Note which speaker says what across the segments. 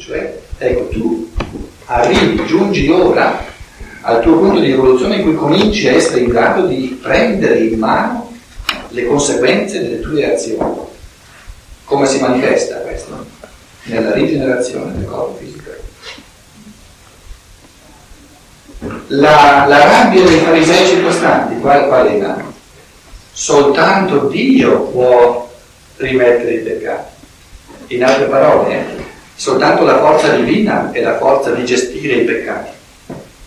Speaker 1: Cioè, ecco, tu arrivi, giungi ora al tuo punto di evoluzione in cui cominci a essere in grado di prendere in mano le conseguenze delle tue azioni. Come si manifesta questo? Nella rigenerazione del corpo fisico. La, la rabbia dei farisei circostanti, qual, qual era? Soltanto Dio può rimettere i peccati. In altre parole, soltanto la forza divina è la forza di gestire i peccati.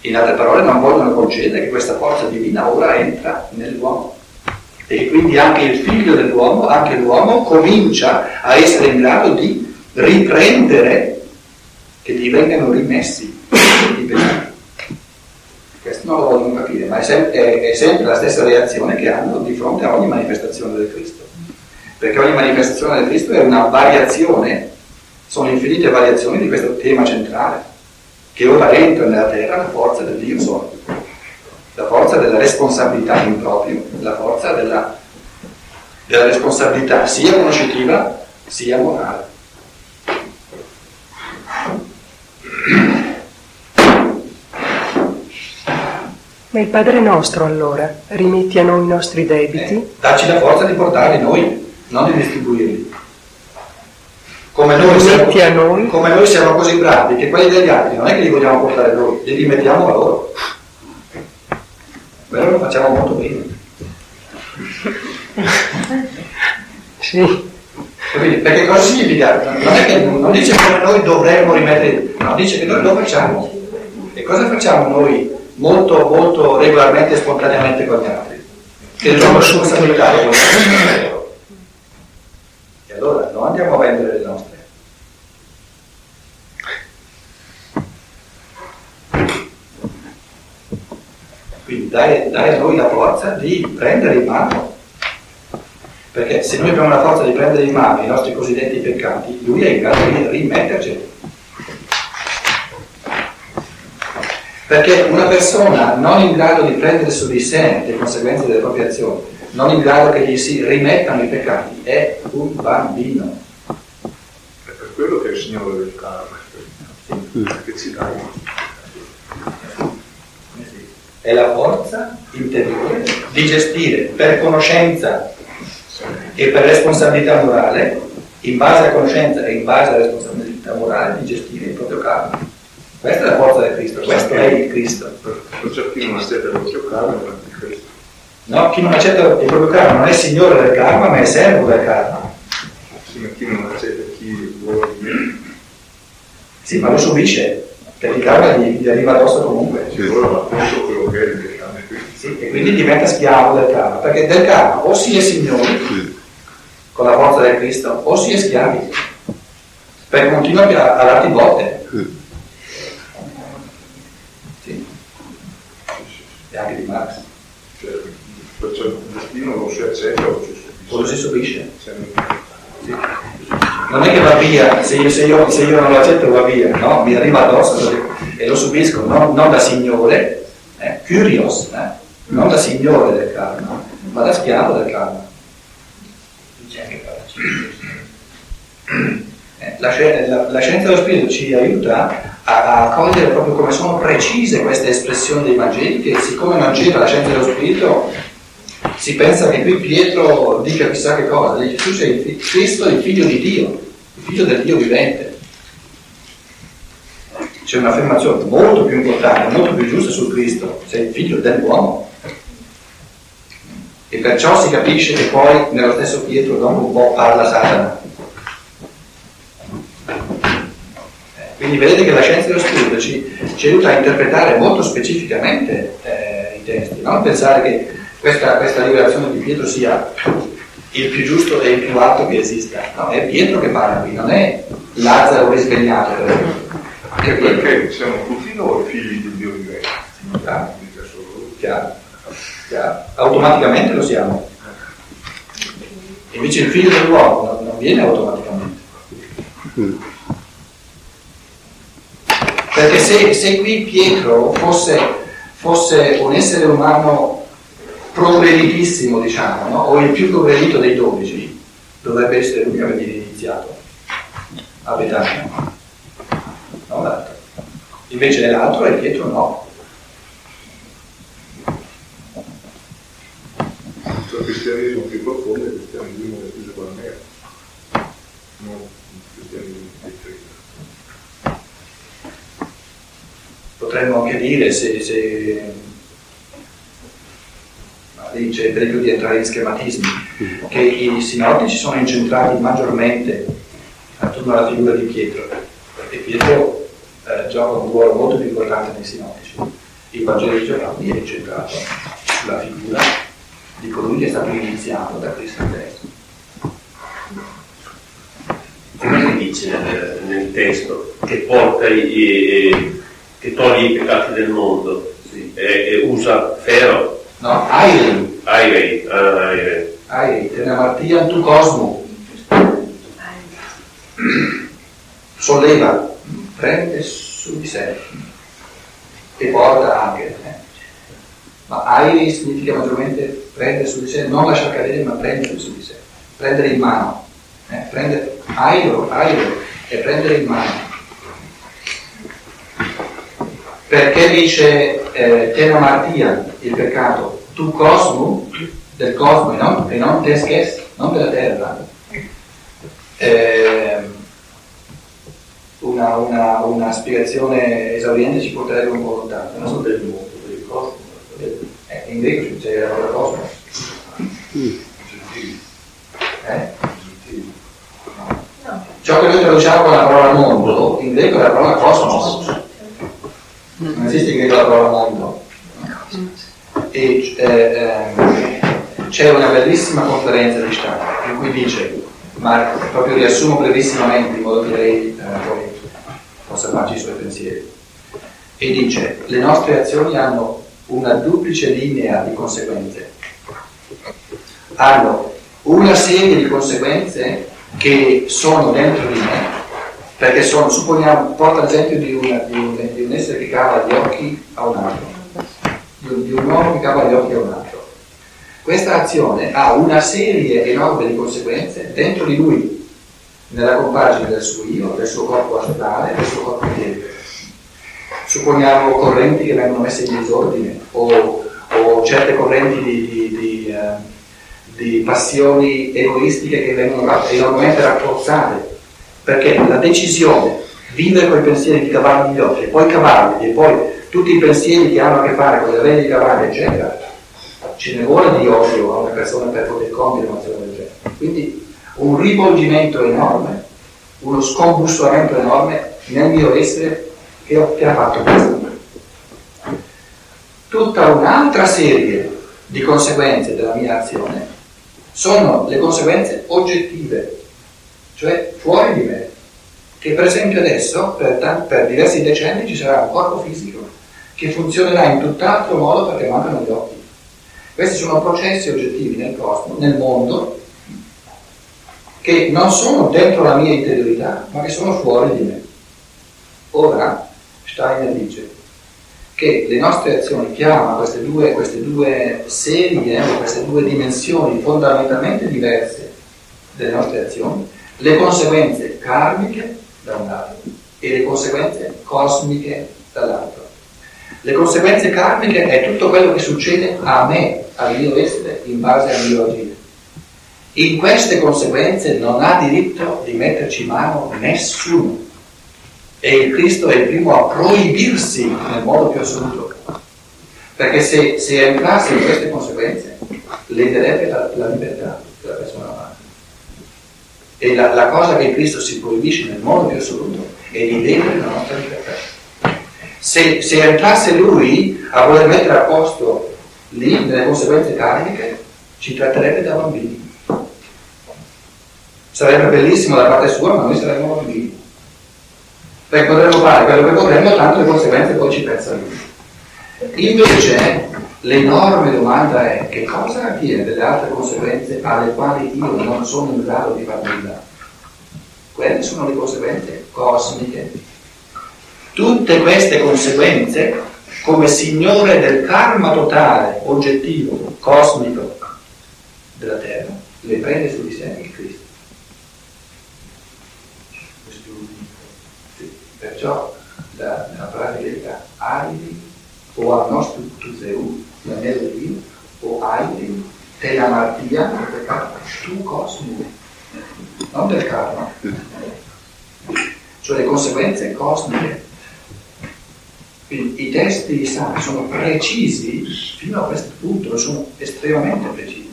Speaker 1: In altre parole, non vogliono concedere che questa forza divina ora entra nell'uomo. E quindi anche il figlio dell'uomo, anche l'uomo, comincia a essere in grado di riprendere che gli vengano rimessi i peccati. Questo non lo vogliono capire, ma è sempre, è sempre la stessa reazione che hanno di fronte a ogni manifestazione del Cristo. Perché ogni manifestazione del Cristo è una variazione, sono infinite variazioni di questo tema centrale, che ora entra nella terra la forza del Dio solo, la forza della responsabilità in proprio, la forza della, della responsabilità sia conoscitiva sia morale.
Speaker 2: Ma il Padre nostro allora, rimetti a noi i nostri debiti? Eh,
Speaker 1: dacci la forza di portarli noi, non di distribuirli. Come noi, siamo, noi. come noi, siamo, così bravi che quelli degli altri non è che li vogliamo portare noi, li rimettiamo a loro. Però lo facciamo molto bene.
Speaker 2: sì.
Speaker 1: Quindi, perché cosa significa? Non, è che, non dice come noi dovremmo rimettere, no, dice che noi lo facciamo. E cosa facciamo noi molto, molto regolarmente e spontaneamente con gli altri. Che dobbiamo responsabilizzare con E allora non andiamo a vendere le nostre. Quindi dai, dai a noi la forza di prendere in mano perché se noi abbiamo la forza di prendere in mano i nostri cosiddetti peccati, lui è in grado di rimetterceli. Perché una persona non in grado di prendere su di sé le conseguenze delle proprie azioni, non in grado che gli si rimettano i peccati, è un bambino.
Speaker 3: È per quello che il Signore del karma, che ci dà.
Speaker 1: È la forza interiore di gestire per conoscenza e per responsabilità morale, in base a conoscenza e in base a responsabilità morale, di gestire il proprio karma. Questa è la forza del Cristo, questo è il Cristo.
Speaker 3: Perciò chi non accetta il proprio karma non è il Cristo.
Speaker 1: No, chi non accetta il proprio karma non è signore del karma, ma è servo del karma.
Speaker 3: Sì, ma chi non accetta chi vuole
Speaker 1: Sì, ma lo subisce, perché il karma gli, gli arriva addosso comunque.
Speaker 3: Sì, allora va contro quello che è il karma.
Speaker 1: Sì, e quindi diventa schiavo del karma, perché del karma o si è signore sì. con la forza del Cristo, o si è schiavi. Perché continua a, a darti botte. Sì. e anche di Marx.
Speaker 3: Cioè, il destino lo si accetta o si subisce?
Speaker 1: O lo si subisce. Non è che va via, se io, se, io, se io, non lo accetto va via, no? Mi arriva addosso e lo subisco, no? non da signore, eh? curios, eh? non da signore del karma, ma da schiavo del karma. Eh, la, la, la scienza dello spirito ci aiuta a, a, cogliere proprio come sono precise queste espressioni dei Vangeli, che siccome non gira la scienza dello Spirito, si pensa che qui Pietro dica chissà che cosa, dice tu sei il Cristo, il figlio di Dio, il figlio del Dio vivente. C'è un'affermazione molto più importante, molto più giusta sul Cristo, sei il figlio dell'uomo. E perciò si capisce che poi nello stesso Pietro dopo un po' parla Satana Quindi vedete che la scienza dello spirito ci, ci aiuta a interpretare molto specificamente eh, i testi, non pensare che questa, questa liberazione di Pietro sia il più giusto e il più alto che esista. No, è Pietro che parla qui, non è Lazzaro risvegliato.
Speaker 3: Anche perché siamo tutti noi figli di Dio vivente.
Speaker 1: Chiaro. Chiaro. Chiaro. Automaticamente lo siamo. Invece il figlio dell'uomo non viene automaticamente. Perché se, se qui Pietro fosse, fosse, un essere umano progreditissimo, diciamo, no? o il più progredito dei dodici, dovrebbe essere lui a venire iniziato a Betania. non l'altro. Invece nell'altro è dietro no.
Speaker 3: Il cristianesimo più profondo è il cristianesimo del Gesù Barnea, non il cristianesimo di Trina.
Speaker 1: Potremmo anche dire se, se il pericolo di entrare in schematismi, che i sinottici sono incentrati maggiormente attorno alla figura di Pietro, perché Pietro eh, gioca un ruolo molto più importante nei sinottici. Il Vangelo di Giovanni è incentrato sulla figura di colui che è stato iniziato da Cristo stesso.
Speaker 4: come si dice nel, nel testo, che porta i, i- che toglie i peccati del mondo
Speaker 1: Sì.
Speaker 4: e, e usa ferro,
Speaker 1: No, Airen,
Speaker 4: aire, ah, aire.
Speaker 1: Airen, tenamartian tu cosmo, solleva, prende su di sé e porta anche. eh. Ma airi significa maggiormente prendere su di sé, non lasciare cadere, ma prendere su di sé, prendere in mano. Eh, prendere, airo, airo, e prendere in mano. Perché dice eh, tenamartia, il peccato, tu cosmo, del cosmo e non, e non te stesso, non della terra. Eh, una, una, una spiegazione esauriente ci porterebbe un po' lontano. Non so del mondo, per il cosmo. Eh, in greco c'è la parola cosmo. Eh? Ciò che noi traduciamo con la parola mondo, in greco è la parola cosmos. Non esiste in greco la parola mondo. E eh, ehm, c'è una bellissima conferenza di stampa in cui dice, ma proprio riassumo brevissimamente in modo che lei eh, possa farci i suoi pensieri, e dice, le nostre azioni hanno una duplice linea di conseguenze. Hanno una serie di conseguenze che sono dentro di me, perché sono, supponiamo, porta l'esempio di, una- di un, di un essere che cava gli occhi a un altro, di un, uomo che cava gli occhi a un altro. Questa azione ha una serie enorme di conseguenze dentro di lui, nella compagine del suo io, del suo corpo astrale, del suo corpo interiore. Supponiamo correnti che vengono messe in disordine o, o certe correnti di, di- di, eh, di passioni egoistiche che vengono enormemente rafforzate, perché la decisione, vivere con i pensieri di cavalli gli occhi, e poi cavalli, e poi tutti i pensieri che hanno a che fare con le vene di cavalli, eccetera, ce ne vuole di odio a una persona per poter compiere un'azione del genere. Quindi un rivolgimento enorme, uno scombussolamento enorme nel mio essere che, ho- che ha fatto questo. Tutta un'altra serie di conseguenze della mia azione sono le conseguenze oggettive, cioè fuori di me, che per esempio adesso, per, per diversi decenni, ci sarà un corpo fisico che funzionerà in tutt'altro modo perché mancano gli occhi. Questi sono processi oggettivi nel cosmo, nel mondo, che non sono dentro la mia interiorità, ma che sono fuori di me. Ora Steiner dice che le nostre azioni chiama queste due, queste due serie, eh, queste due dimensioni fondamentalmente diverse delle nostre azioni, le conseguenze karmiche da un lato e le conseguenze cosmiche dall'altro. Le conseguenze karmiche è tutto quello che succede a me, al mio essere, in base al mio agire. In queste conseguenze non ha diritto di metterci mano nessuno. E il Cristo è il primo a proibirsi nel modo più assoluto. Perché se, se entrasse in queste conseguenze, lederebbe la, la libertà della persona umana. E la, la cosa che il Cristo si proibisce nel modo più assoluto è di ledere la nostra libertà. Se, se entrasse lui a voler mettere a posto lì nelle conseguenze karmiche, ci tratterebbe da bambini. Sarebbe bellissimo da parte sua, ma noi saremmo bambini. Perché potremmo fare quello che vorremmo, tanto le conseguenze poi ci pensa lui. Invece l'enorme domanda è che cosa avviene delle altre conseguenze alle quali io non sono in grado di far nulla? Quelle sono le conseguenze cosmiche. Tutte queste conseguenze, come signore del karma totale, oggettivo, cosmico della terra, le prende su di sé il Cristo. Perciò la, la frase greca airi o al nostro tuzeu, la neve Dio, o airi, te la martia, tu cosmo, non del karma, cioè le conseguenze cosmiche. Quindi i testi sono precisi fino a questo punto, sono estremamente precisi.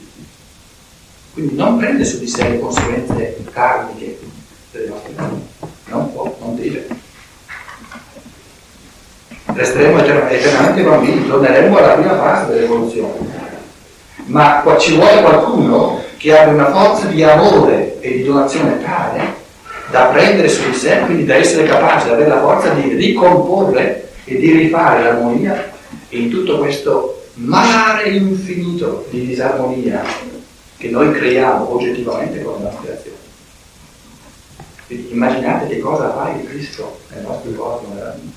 Speaker 1: Quindi non prende su di sé le conseguenze karmiche delle nostre vite, non può, non deve. Resteremo eternamente bambini, torneremo alla prima fase dell'evoluzione. Ma qua ci vuole qualcuno che abbia una forza di amore e di donazione tale da prendere su di sé, quindi da essere capace, da avere la forza di ricomporre e di rifare l'armonia in tutto questo mare infinito di disarmonia che noi creiamo oggettivamente con le nostre azioni. Quindi immaginate che cosa fa il Cristo nel nostro cosmo,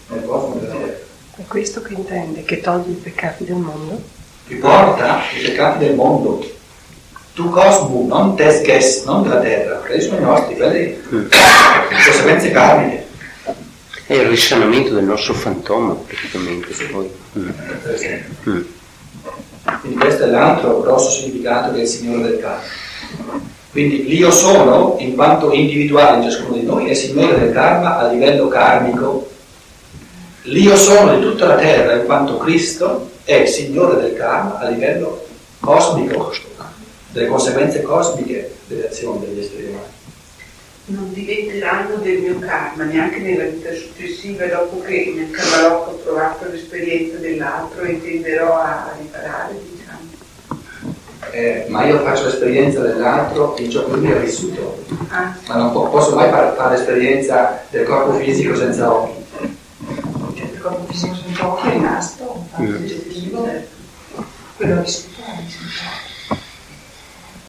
Speaker 1: nel cosmo della terra.
Speaker 2: È questo che intende, che toglie i peccati del mondo?
Speaker 1: Che porta i peccati del mondo. Tu cosmo, non tesches, non della terra, quelli sono i nostri, quelli mm. conseguenze karmiche.
Speaker 5: È il risanamento del nostro fantoma, praticamente.
Speaker 1: Sì. Poi. Mm. Mm. Quindi questo è l'altro grosso significato del Signore del Karma. Quindi l'io sono, in quanto individuale in ciascuno di noi, è Signore del Karma a livello karmico. L'io sono di tutta la terra, in quanto Cristo è Signore del Karma a livello cosmico, delle conseguenze cosmiche delle azioni degli esseri umani
Speaker 6: non diventeranno del mio karma neanche nella vita successiva dopo che nel Kabbalot ho provato l'esperienza dell'altro e tenderò a riparare diciamo
Speaker 1: eh, ma io faccio l'esperienza dell'altro in ciò che lui ha vissuto ah. ma non po- posso mai fare, fare l'esperienza del corpo fisico senza occhi
Speaker 6: cioè, il corpo fisico senza occhi è rimasto
Speaker 5: mm.
Speaker 6: quello